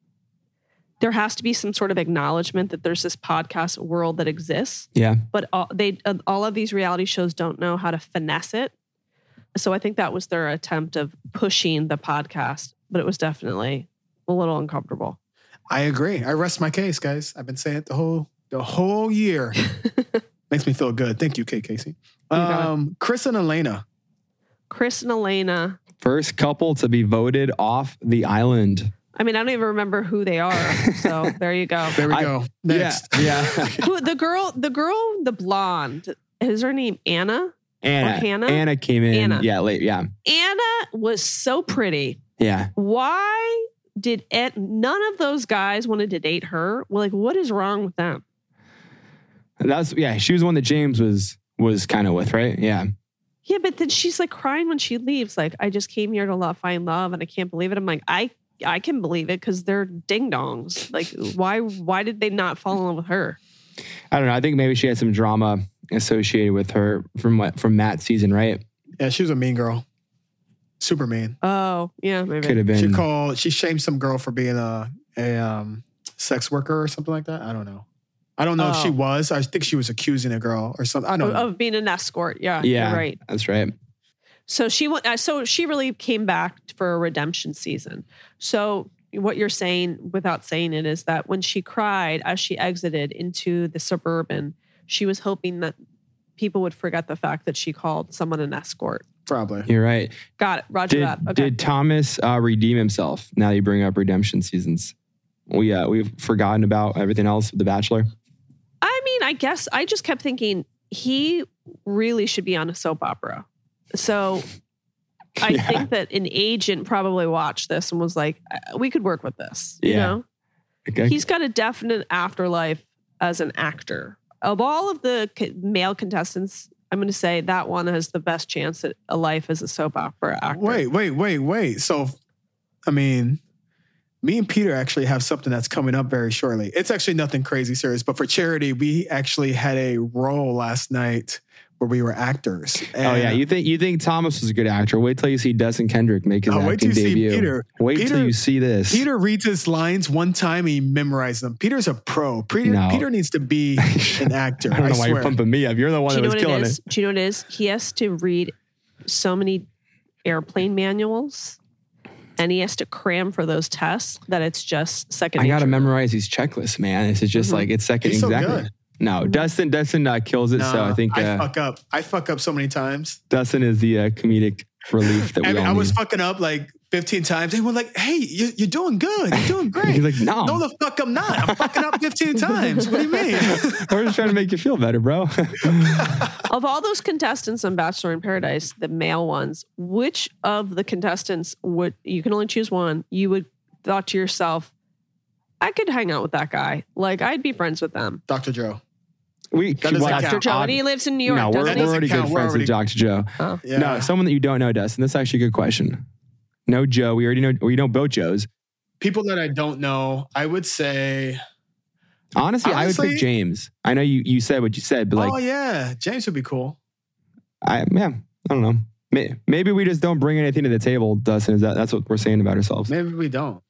there has to be some sort of acknowledgement that there's this podcast world that exists, Yeah, but all, they uh, all of these reality shows don't know how to finesse it. So I think that was their attempt of pushing the podcast, but it was definitely a little uncomfortable. I agree. I rest my case, guys. I've been saying it the whole the whole year. [laughs] Makes me feel good. Thank you, Kate Casey. Um, Chris and Elena. Chris and Elena. first couple to be voted off the island. I mean, I don't even remember who they are. So [laughs] there you go. There we I- go. Next. [laughs] Yeah, yeah. who the girl, the girl, the blonde, is her name Anna? Anna. Hannah? Anna came in. Anna. Yeah, late. Yeah, Anna was so pretty. yeah. Why did it, none of those guys wanted to date her? Well, like, what is wrong with them? That's yeah. She was the one that James was was kind of with, right? Yeah, Yeah, but then she's like crying when she leaves. Like, I just came here to love, find love, and I can't believe it. I'm like, I, I can believe it because they're ding dongs. Like, why, why did they not fall in love with her? I don't know. I think maybe she had some drama associated with her from what from Matt's season, right? Yeah, she was a mean girl. Super mean. Oh, yeah, maybe. Could have been. She called. She shamed some girl for being a a um, sex worker or something like that. I don't know. I don't know if she Oh. was. I think she was accusing a girl or something. I don't of, know. of being an escort. Yeah, yeah, you're right. That's right. So she went. uh, So she really came back for a redemption season. So what you're saying, without saying it, is that when she cried as she exited into the suburban, she was hoping that people would forget the fact that she called someone an escort. Probably. You're right. Got it. Roger Did that. Okay. did Thomas uh, redeem himself? Now you bring up redemption seasons. We uh, we've forgotten about everything else The Bachelor. I mean, I guess I just kept thinking he really should be on a soap opera. So I Yeah. think that an agent probably watched this and was like, "Uh, we could work with this. You Yeah. know? Okay. He's got a definite afterlife as an actor. Of all of the co- male contestants, I'm going to say that one has the best chance at a life as a soap opera actor. Wait, wait, wait, wait. So, I mean, me and Peter actually have something that's coming up very shortly. It's actually nothing crazy serious, but for charity, we actually had a role last night where we were actors. oh yeah, you think you think Thomas was a good actor? Wait till you see Dustin Kendrick make his Oh, acting wait till you see. Peter. Wait Peter- till you see this. Peter reads his lines one time, he memorized them. Peter's a pro. Peter, No. Peter needs to be [laughs] an actor. I don't know I why swear. you're pumping me up. You're the one Do you that was what it killing it. Do you know what it is? He has to read so many airplane manuals and he has to cram for those tests that it's just second I got to memorize these checklists, man. This is just Mhm. like it's second He's so exactly. good. No, Dustin Dustin uh, kills it. so I think I uh, fuck up. I fuck up so many times. Dustin is the uh, comedic relief that [laughs] we I, mean, all I was need. fucking up like 15 times. They were like, hey, you, you're doing good. You're doing [laughs] great. He's like, no, no, the fuck I'm not. I'm fucking up 15 times. What do you mean? [laughs] we're just trying to make you feel better, bro. [laughs] Of all those contestants on Bachelor in Paradise, the male ones, which of the contestants would you can only choose one? You would thought to yourself, I could hang out with that guy. Like I'd be friends with them. Dr. Joe. we That well, count. Dr. Joe, and he lives in New York. No, we're, we're already count. good We're friends with Dr. Joe. Oh. Yeah. No, someone that you don't know, Dustin. That's actually a good question. No Joe. We already know. We know both Joes. People that I don't know, I would say, Honestly, I would Honestly- pick James. I know you you said what you said, but like, oh, yeah, James would be cool. I yeah, I don't know. Maybe we just don't bring anything to the table, Dustin. Is that that's what we're saying about ourselves? Maybe we don't.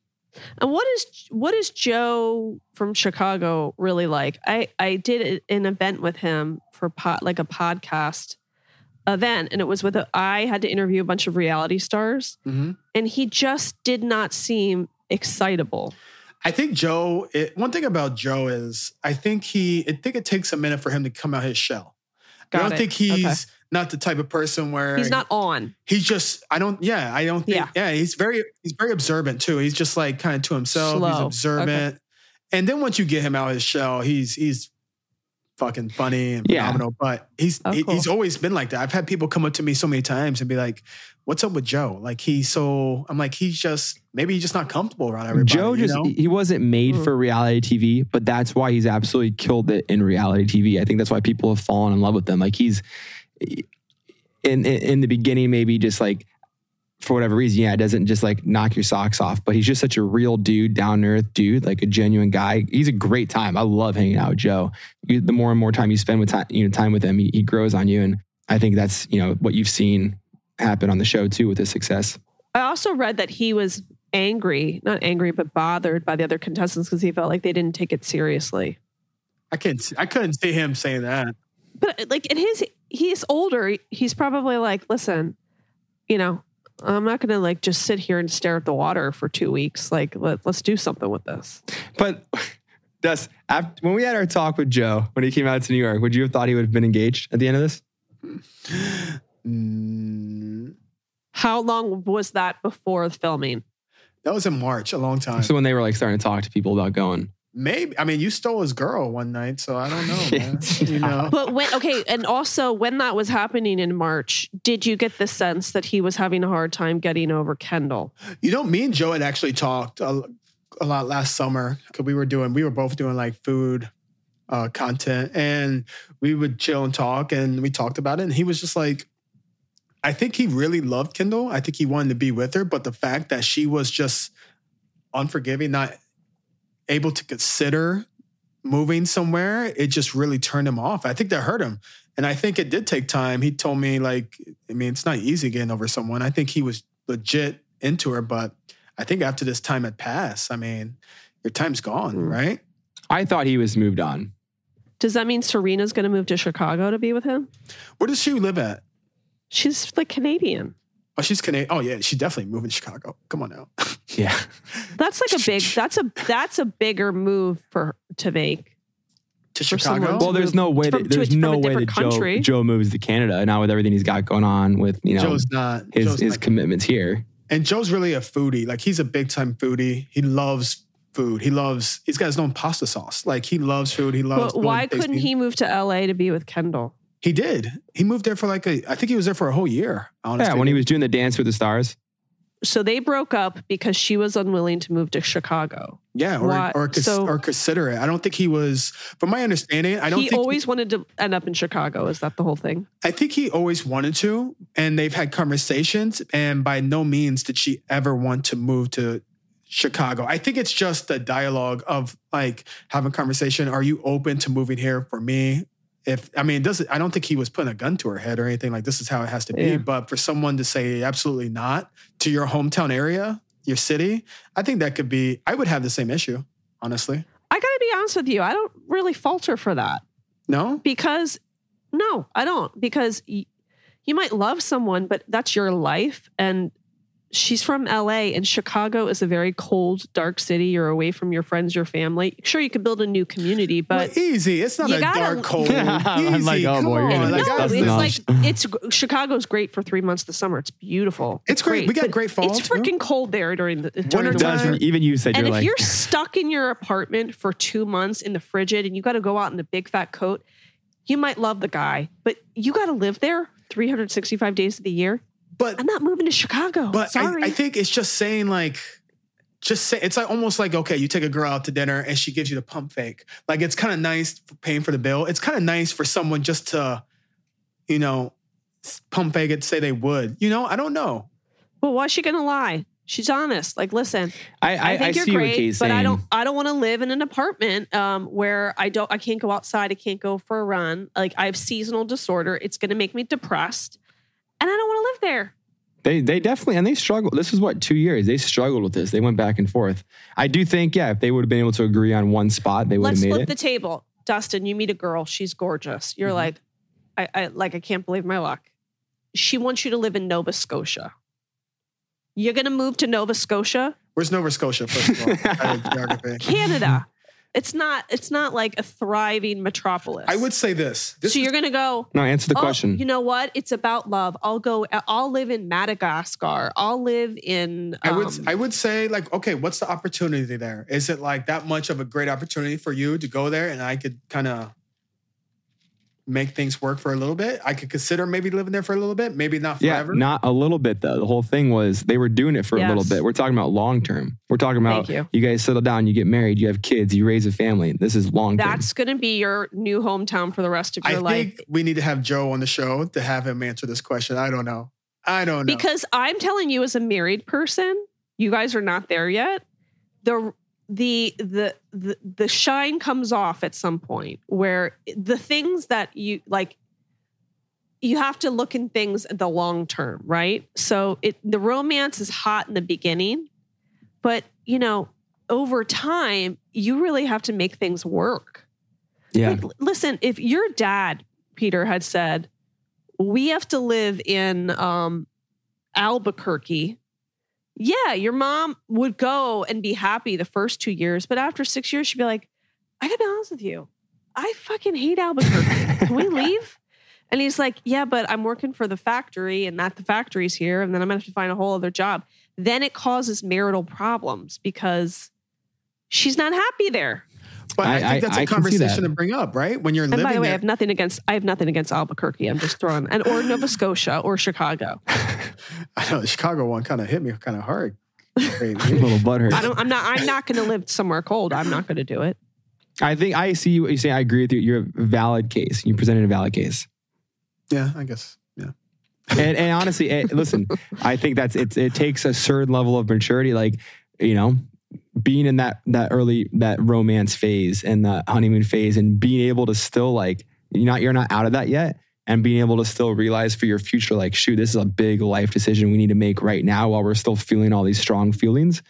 And what is what is Joe from Chicago really like? I I did an event with him for pod, like a podcast event, and it was with a, I had to interview a bunch of reality stars, hmm and he just did not seem excitable. I think Joe, it, one thing about Joe is I think he, I think it takes a minute for him to come out his shell. Got I don't it. think he's Okay. not the type of person where He's not on. He's just, I don't, yeah, I don't think, Yeah. yeah, he's very, he's very observant too. He's just like kind of to himself. He's Slow. observant. And then once you get him out his shell, he's, he's fucking funny and Yeah. phenomenal. But he's, Oh, he- cool. he's always been like that. I've had people come up to me so many times and be like, what's up with Joe? Like he's so, I'm like, he's just, maybe he's just not comfortable around everybody. Joe you just know? he wasn't made Mm. for reality TV, but that's why he's absolutely killed it in reality TV. I think that's why people have fallen in love with him. Like he's in in, in the beginning, maybe just like for whatever reason, yeah, it doesn't just like knock your socks off. But he's just such a real dude, down to earth dude, like a genuine guy. He's a great time. I love hanging out with Joe. You, the more and more time you spend with time, you know, time with him, he, he grows on you, and I think that's you know what you've seen happen on the show too with his success. I also read that he was angry, not angry, but bothered by the other contestants because he felt like they didn't take it seriously. I can't, see- I couldn't see him saying that. But like in his, he's older. He's probably like, listen, you know, I'm not going to like just sit here and stare at the water for two weeks. Like, let, let's do something with this. But Dust, after, when we had our talk with Joe when he came out to New York, would you have thought he would have been engaged at the end of this? Mm, How long was that before filming? that was in March, a long time. So when they were like starting to talk to people about going, Maybe I mean you stole his girl one night, so I don't know, [laughs] man. you know, But when, okay, and also when that was happening in March, did you get the sense that he was having a hard time getting over Kendall? you know, me and Joe had actually talked a, a lot last summer because we were doing, we were both doing like food uh, content, and we would chill and talk, and we talked about it, and he was just like, I think he really loved Kendall. I think he wanted to be with her, but the fact that she was just unforgiving, not able to consider moving somewhere, it just really turned him off. I think that hurt him. And I think it did take time. He told me, like, I mean, it's not easy getting over someone. I think he was legit into her, but I think after this time had passed, I mean, your time's gone, Mm. right? I thought he was moved on. Does that mean Serena's going to move to Chicago to be with him? Where does she live at? She's like Canadian. Oh, she's Canadian. Oh, yeah, she's definitely moving to Chicago. Come on now. [laughs] Yeah. That's like a big. That's a that's a bigger move for to make. to For Chicago? Well, there's no way that to- there's from no way that Joe. Joe moves to Canada now with everything he's got going on with you know Joe's not. his Joe's his not- commitments here. and Joe's really a foodie. Like he's a big time foodie. He loves food. He loves. He's got his own pasta sauce. Like he loves food. He loves. But why couldn't he move to LA to be with Kendall? He did. He moved there for like a. I think he was there for a whole year. Honestly, Yeah, when he was doing the dance with the stars. So they broke up because she was unwilling to move to Chicago. Yeah, or Why- or, so- or consider it. I don't think he was. From my understanding, I don't he always wanted to end up in Chicago. Is that the whole thing? I think he always wanted to, and they've had conversations. And by no means did she ever want to move to Chicago. I think it's just a dialogue of like having conversation. Are you open to moving here for me? If I mean, does I don't think he was putting a gun to her head or anything like this is how it has to be. Yeah. But for someone to say absolutely not to your hometown area, your city, I think that could be. I would have the same issue, honestly. I got to be honest with you. I don't really falter for that No, because no, I don't because y- you might love someone, but that's your life and she's from LA and Chicago is a very cold, dark city. You're away from your friends, your family. Sure, you could build a new community, but Well, easy. It's not you a gotta- dark cold. [laughs] I'm like, Easy, oh, come boy, you're on. Like, no, it's knowledge. like it's Chicago's great for three months of the summer. It's beautiful. It's great. We got but great fall, It's freaking cold there during the during Winter the time- winter. Does even you said And you're if like you're stuck in your apartment for two months in the frigid and you got to go out in a big fat coat, you might love the guy, but you got to live there 365 days of the year. But I'm not moving to Chicago. But Sorry. I, I think it's just saying like, just say it's like almost like okay, you take a girl out to dinner and she gives you the pump fake. Like it's kind of nice paying for the bill. It's kind of nice for someone just to, you know, pump fake it, say they would. You know, I don't know. but why is she going to lie? She's honest. Like, listen, I, I, I, I, think see you're what great, Kay's but saying. I don't. I don't want to live in an apartment um, where I don't. I can't go outside. I can't go for a run. Like I have seasonal disorder. It's going to make me depressed, and I don't want to live there. They they definitely and they struggled. This is what two years they struggled with this. They went back and forth. I do think yeah, if they would have been able to agree on one spot, they would Let's have made flip it. the table. Dustin, you meet a girl. She's gorgeous. You're Mhm. like, I, I like. I can't believe my luck. She wants you to live in Nova Scotia. You're going to move to Nova Scotia, Where's Nova Scotia? First of all, [laughs] I had geography. Canada. It's not. It's not like a thriving metropolis. I would say this. This so is- you're going to go. no, answer the Oh, question. You know what? It's about love. I'll go. I'll live in Madagascar. I'll live in. I would um, I would say like okay, what's the opportunity there? Is it like that much of a great opportunity for you to go there and I could kind of make things work for a little bit? I could consider maybe living there for a little bit, maybe not forever. yeah, forever. not a little bit though. The whole thing was they were doing it for a little bit. We're talking about long term. We're talking about Thank you. guys settle down, you get married, you have kids, you raise a family. This is long term. That's going to be your new hometown for the rest of I your life. I think we need to have Joe on the show to have him answer this question. I don't know. I don't know. Because I'm telling you, as a married person, you guys are not there yet. The the the the, the shine comes off at some point where the things that you like you have to look in things at the long term, right? So it the romance is hot in the beginning, but you know, over time, you really have to make things work. yeah. Like, listen, if your dad, Peter, had said, we have to live in um, Albuquerque, yeah, your mom would go and be happy the first two years. But after six years, she'd be like, I gotta be honest with you. I fucking hate Albuquerque. Can we [laughs] leave? And he's like, Yeah, but I'm working for the factory and not the factory's here. And then I'm gonna have to find a whole other job. Then it causes marital problems because she's not happy there. But I, I- think that's I a can see conversation that. to bring up, right? When you're And living by the way, I have nothing against I have nothing against Albuquerque. I'm just throwing and or Nova Scotia or Chicago. [laughs] I know the Chicago one kind of hit me kind of hard. [laughs] a little butthurt. I don't I'm not I'm not gonna live somewhere cold. I'm not gonna do it. I think I see what you say. I agree with you. You're a valid case. You presented a valid case. yeah, I guess. Yeah. and, and honestly, eh, listen, I think that's it. it takes a certain level of maturity, like you know, being in that that early that romance phase and the honeymoon phase, and being able to still like you're not you're not out of that yet, and being able to still realize for your future, like shoot, this is a big life decision we need to make right now while we're still feeling all these strong feelings.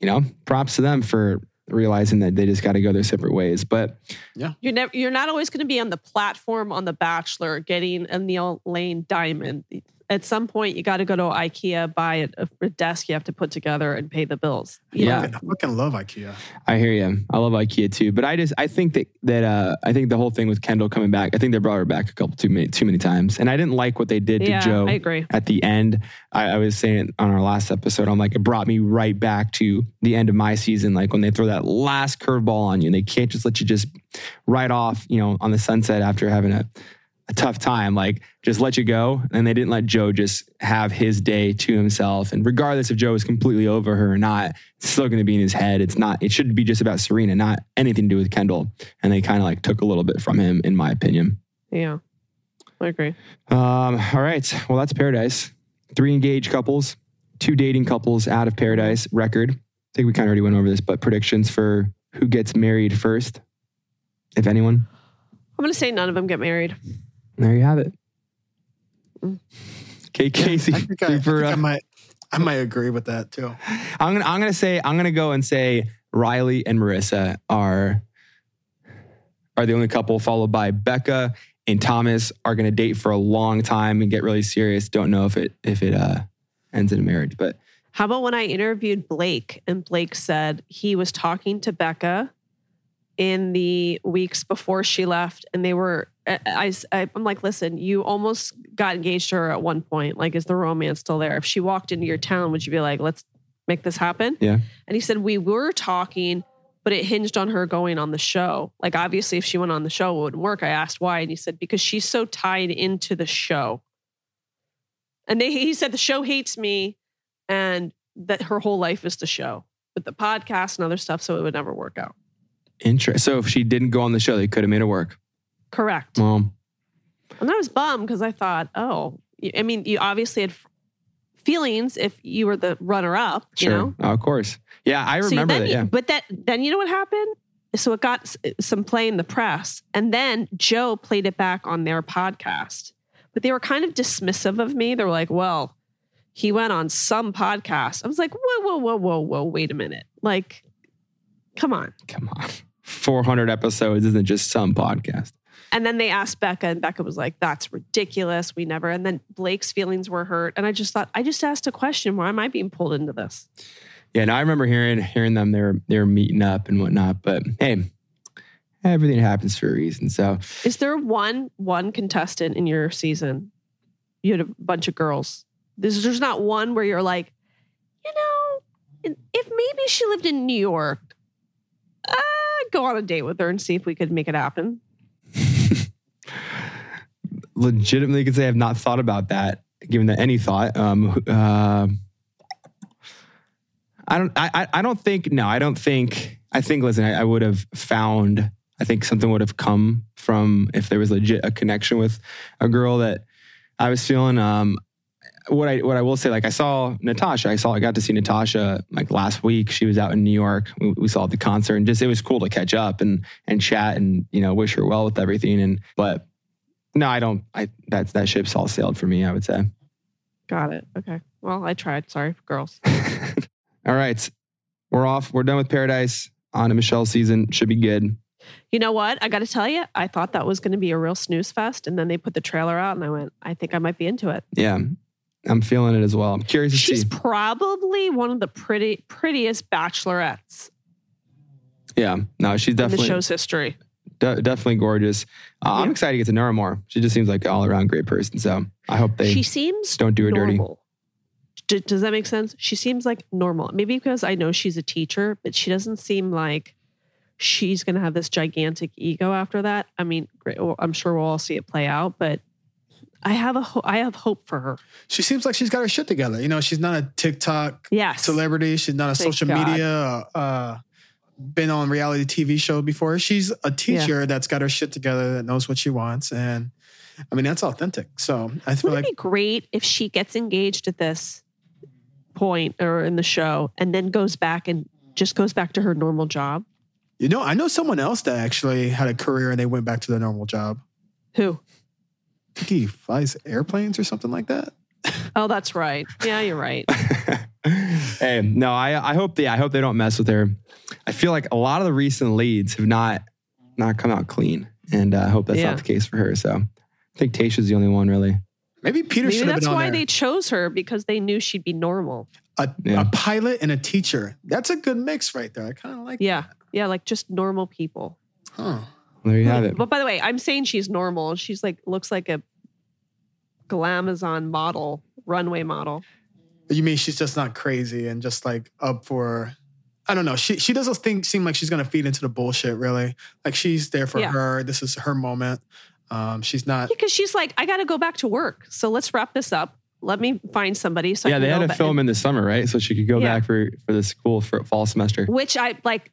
You know, props to them for realizing that they just got to go their separate ways. But yeah You're never you're not always gonna be on the platform on The Bachelor getting a Neil Lane diamond. At some point, you got to go to IKEA, buy a, a desk you have to put together, and pay the bills. You Yeah. know? I fucking love IKEA. I hear you. I love IKEA too, but I just I think that that uh, I think the whole thing with Kendall coming back. I think they brought her back a couple too many too many times, and I didn't like what they did to yeah, Joe I agree. at the end. I, I was saying on our last episode, I'm like it brought me right back to the end of my season, like when they throw that last curveball on you, and they can't just let you just ride off, you know, on the sunset after having a. A tough time, like just let you go, and they didn't let Joe just have his day to himself. And regardless if Joe is completely over her or not, it's still going to be in his head. It's not. It should be just about Serena, not anything to do with Kendall. And they kind of like took a little bit from him, in my opinion. Yeah, I agree. Um, all right. Well, that's Paradise. Three engaged couples, two dating couples out of Paradise record. I think we kind of already went over this, but predictions for who gets married first, if anyone. I'm going to say none of them get married. There you have it. Mm. Okay, Casey. I think, I, I, think uh, I might I might agree with that too. I'm gonna I'm gonna say I'm gonna go and say Riley and Maurissa are are the only couple, followed by Becca and Thomas are gonna date for a long time and get really serious. Don't know if it if it uh ends in a marriage, but How about when I interviewed Blake and Blake said he was talking to Becca in the weeks before she left and they were I, I I'm like listen you almost got engaged to her at one point like is the romance still there if she walked into your town would you be like let's make this happen Yeah. and he said we were talking but it hinged on her going on the show like obviously if she went on the show it wouldn't work I asked why and he said because she's so tied into the show and they, he said the show hates me and that her whole life is the show with the podcast and other stuff so it would never work out Interesting. So if she didn't go on the show, they could have made it work. Correct Well, and i was bummed because i thought oh I mean you obviously had feelings if you were the runner up you sure. know Oh, of course. Yeah, I So remember then that. you- Yeah. but that then you know what happened so it got uh, some play in the press and then joe played it back on their podcast but they were kind of dismissive of me they were like well he went on some podcast i was like whoa whoa whoa whoa whoa wait a minute like come on Come on. [laughs] 400 episodes isn't just some podcast. And then they asked Becca, and Becca was like, That's ridiculous. We never. And then Blake's feelings were hurt. And I just thought, I just asked a question. Why am I being pulled into this? Yeah, no, I remember hearing hearing them. They were they were meeting up and whatnot. But hey, everything happens for a reason. So Is there one one contestant in your season? You had a bunch of girls. There's, there's not one where you're like, you know, if maybe she lived in New York, uh, go on a date with her and see if we could make it happen. Legitimately could say I've not thought about that, given that any thought. Um, uh, I don't. I, I- I don't think. No, I don't think. I think. Listen, I, I would have found. I think something would have come from if there was legit a connection with a girl that I was feeling. Um, what I what I will say, like I saw Natasha. I saw I got to see Natasha like last week. She was out in New York. We, we saw the concert and just it was cool to catch up and and chat and you know wish her well with everything. And but no, I don't. I that's that ship's all sailed for me. I would say. Got it. Okay. Well, I tried. Sorry, girls. [laughs] all right, we're off. We're done with Paradise. On to Michelle season should be good. You know what? I got to tell you, I thought that was going to be a real snooze fest, and then they put the trailer out, and I went, I think I might be into it. Yeah, I'm feeling it as well. I'm curious to She's probably one of the pretty prettiest bachelorettes Yeah, no, she's in the show's history. De- definitely gorgeous. Uh, I'm excited to get to know her more. She just seems like an all around great person. So I hope they she seems don't do her dirty. D- does that make sense? She seems like normal. Maybe because I know she's a teacher, but she doesn't seem like she's going to have this gigantic ego after that. I mean, great. well, I'm sure we'll all see it play out, but I have a ho- I have hope for her. She seems like she's got her shit together. You know, she's not a TikTok Yes. celebrity. She's not a Thank social God. media. Uh, been on reality TV show before. She's a teacher that's got her shit together that knows what she wants, and I mean that's authentic. So I feel Wouldn't like it be great if she gets engaged at this point or in the show and then goes back and just goes back to her normal job? you know I know someone else that actually had a career and they went back to their normal job. Who? I think he flies airplanes or something like that. Oh, that's right. Yeah, you're right. [laughs] hey, no, I I hope they I hope they don't mess with her. I feel like a lot of the recent leads have not not come out clean, and uh, I hope that's Yeah. not the case for her. So I think Tasha's the only one really. Maybe Peter Maybe should have that's been on why there. they chose her because they knew she'd be normal. a, Yeah. a pilot and a teacher. That's a good mix right there. I kind of like. Yeah. Yeah, like just normal people. Huh. There you have it. But by the way, I'm saying she's normal. She's like looks like a glamazon model, runway model. You mean she's just not crazy and just like up for? I don't know. She she doesn't think seem like she's gonna feed into the bullshit. Really, like she's there for Yeah. her. This is her moment. Um, she's not. Because she's like, I got to go back to work. So let's wrap this up. Let me find somebody. So I yeah, can they had a ba- film in the summer, right? So she could go Yeah. back for for the school for fall semester. which I like.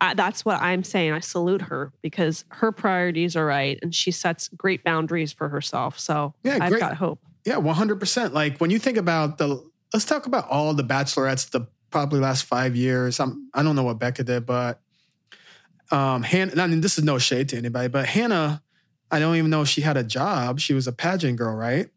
I, that's what I'm saying. I salute her because her priorities are right, and she sets great boundaries for herself. So Yeah, I've great. got hope. Yeah, one hundred percent. Like when you think about the, let's talk about all the bachelorettes, the probably last five years. I'm, I don't know what Becca did, but um, Hannah. I mean, this is no shade to anybody, but Hannah, I don't even know if she had a job. She was a pageant girl, right?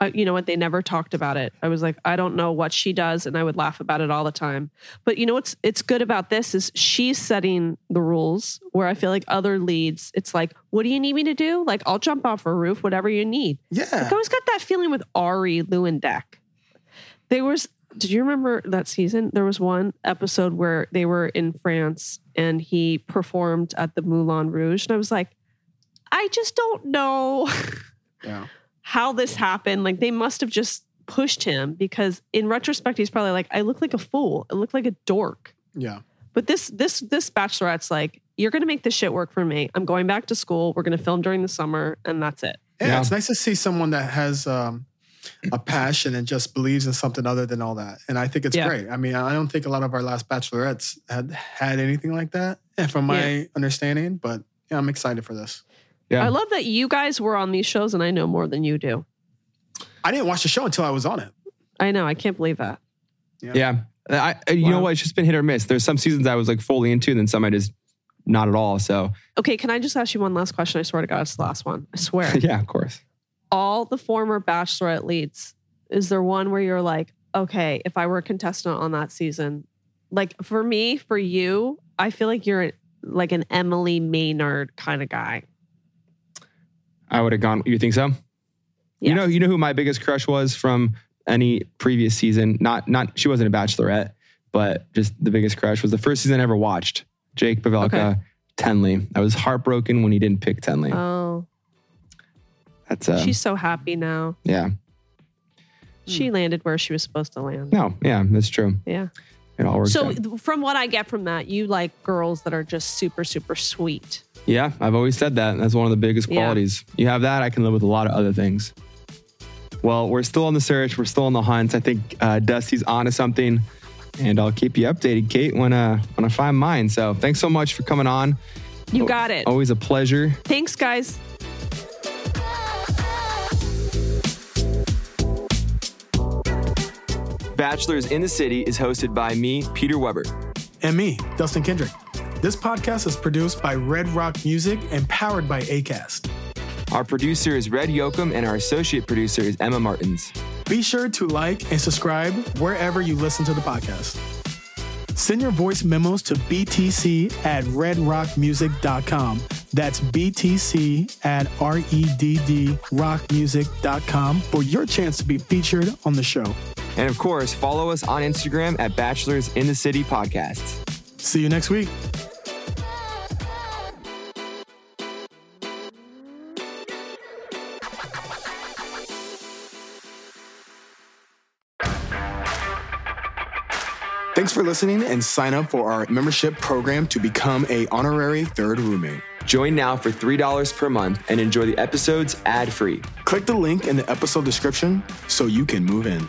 uh, you know what? They never talked about it. I was like, I don't know what she does, and I would laugh about it all the time. But you know what's it's good about this is she's setting the rules. Where I feel like other leads, it's like, what do you need me to do? Like, I'll jump off a roof, whatever you need. Yeah. I always got that feeling with Arie Luyendyk. There was, did you remember that season? There was one episode where they were in France and he performed at the Moulin Rouge, and I was like, I just don't know. [laughs] Yeah. how this happened. Like they must have just pushed him because in retrospect, he's probably like, I look like a fool. I look like a dork. Yeah. But this this this bachelorette's like, you're gonna make this shit work for me. I'm going back to school. We're gonna film during the summer, and that's it. Yeah, Yeah. it's nice to see someone that has um, a passion and just believes in something other than all that. And I think it's Yeah. great. I mean, I don't think a lot of our last bachelorettes had had anything like that, from my Yeah. understanding. But yeah, I'm excited for this. Yeah. I love that you guys were on these shows, and I know more than you do. I didn't watch the show until I was on it. I know. I can't believe that. Yeah. I, I- you know what? It's just been hit or miss. There's some seasons I was like fully into, and then some I just not at all. So Okay, can I just ask you one last question? I swear to God, it's the last one. I swear. [laughs] yeah, of course. All the former bachelorette leads, is there one where you're like, okay, if I were a contestant on that season, like for me, for you, I feel like you're like an Emily Maynard kind of guy. I would have gone. You think so? You know, you know who my biggest crush was from any previous season. Not, not she wasn't a bachelorette, but just the biggest crush was the first season I ever watched. Jake Pavelka, Okay. Tenley. I was heartbroken when he didn't pick Tenley. Oh, That's uh, she's so happy now. yeah. She landed where she was supposed to land. No, yeah, that's true. Yeah. It all worked So, out. from what I get from that, you like girls that are just super, super sweet. Yeah, I've always said that. That's one of the biggest Yeah. qualities. You have that, I can live with a lot of other things. Well, we're still on the search. We're still on the hunt. I think uh, Dusty's onto something, and I'll keep you updated, Kate, when uh, when I find mine. So thanks so much for coming on. You got it. Always a pleasure. Thanks, guys. Bachelors in the City is hosted by me, Peter Weber. And me, Dustin Kendrick. This podcast is produced by Red Rock Music and powered by ACAST. Our producer is Red Yoakum, and our associate producer is Emma Martins. Be sure to like and subscribe wherever you listen to the podcast. Send your voice memos to btc at redrockmusic.com. That's btc at E R-E-D-D rockmusic.com for your chance to be featured on the show. And of course, follow us on Instagram at Bachelors in the City Podcasts. See you next week. Thanks for listening and sign up for our membership program to become a honorary third roommate. Join now for $3 per month and enjoy the episodes ad free. Click the link in the episode description so you can move in.